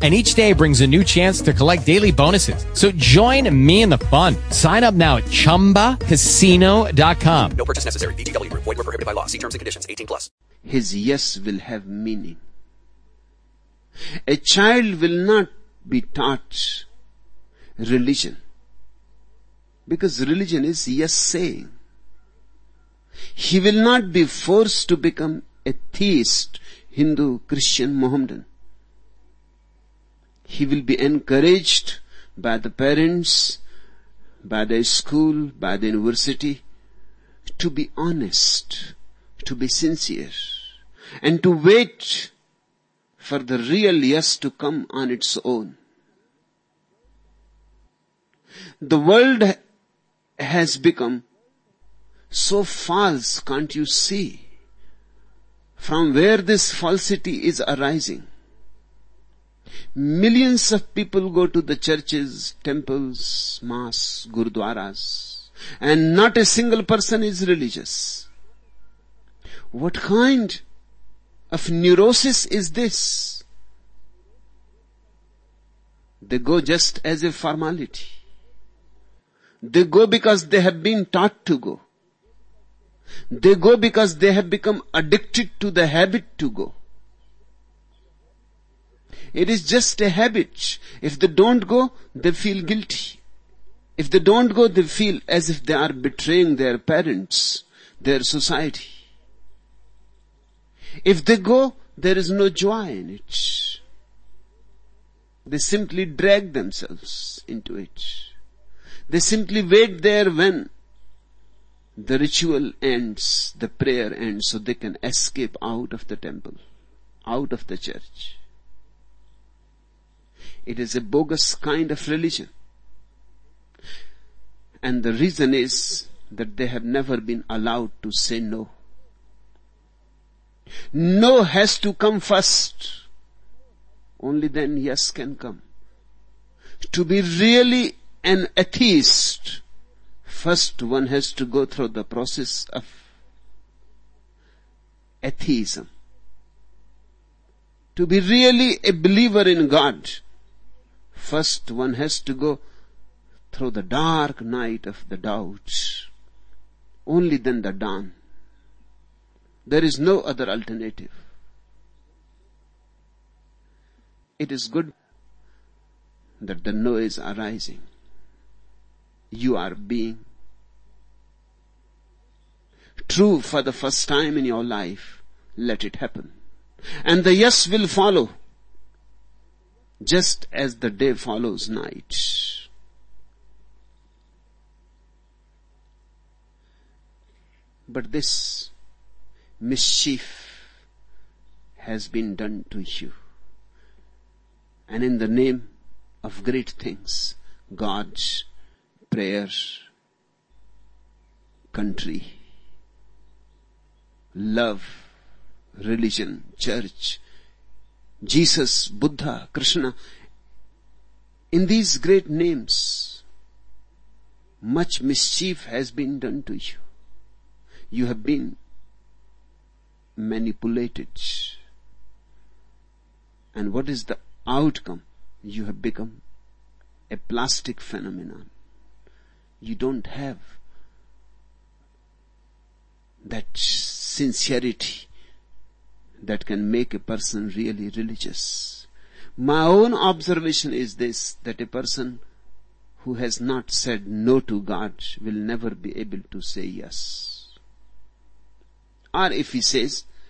and each day brings a new chance to collect daily bonuses. So join me in the fun. Sign up now at ChumbaCasino.com. No purchase necessary. VGW. Void were prohibited by law. See terms and conditions. 18 plus. His yes will have meaning. A child will not be taught religion. Because religion is yes saying. He will not be forced to become a theist, Hindu, Christian, Mohammedan. He will be encouraged by the parents, by the school, by the university to be honest, to be sincere, and to wait for the real yes to come on its own. The world has become so false, can't you see? From where this falsity is arising. Millions of people go to the churches, temples, mosques, gurdwaras, and not a single person is religious. What kind of neurosis is this? They go just as a formality. They go because they have been taught to go. They go because they have become addicted to the habit to go. It is just a habit. If they don't go, they feel guilty. If they don't go, they feel as if they are betraying their parents, their society. If they go, there is no joy in it. They simply drag themselves into it. They simply wait there when the ritual ends, the prayer ends, so they can escape out of the temple, out of the church. It is a bogus kind of religion. And the reason is that they have never been allowed to say no. No has to come first. Only then yes can come. To be really an atheist, first one has to go through the process of atheism. To be really a believer in God, First one has to go through the dark night of the doubts. Only then the dawn. There is no other alternative. It is good that the noise is arising. You are being true for the first time in your life. Let it happen. And the yes will follow just as the day follows night. But this mischief has been done to you. And in the name of great things, God's prayer, country, love, religion, church, Jesus, Buddha, Krishna, in these great names, much mischief has been done to you. You have been manipulated. And what is the outcome? You have become a plastic phenomenon. You don't have that sincerity that can make a person really religious. My own observation is this, that a person who has not said no to God will never be able to say yes. or if he says,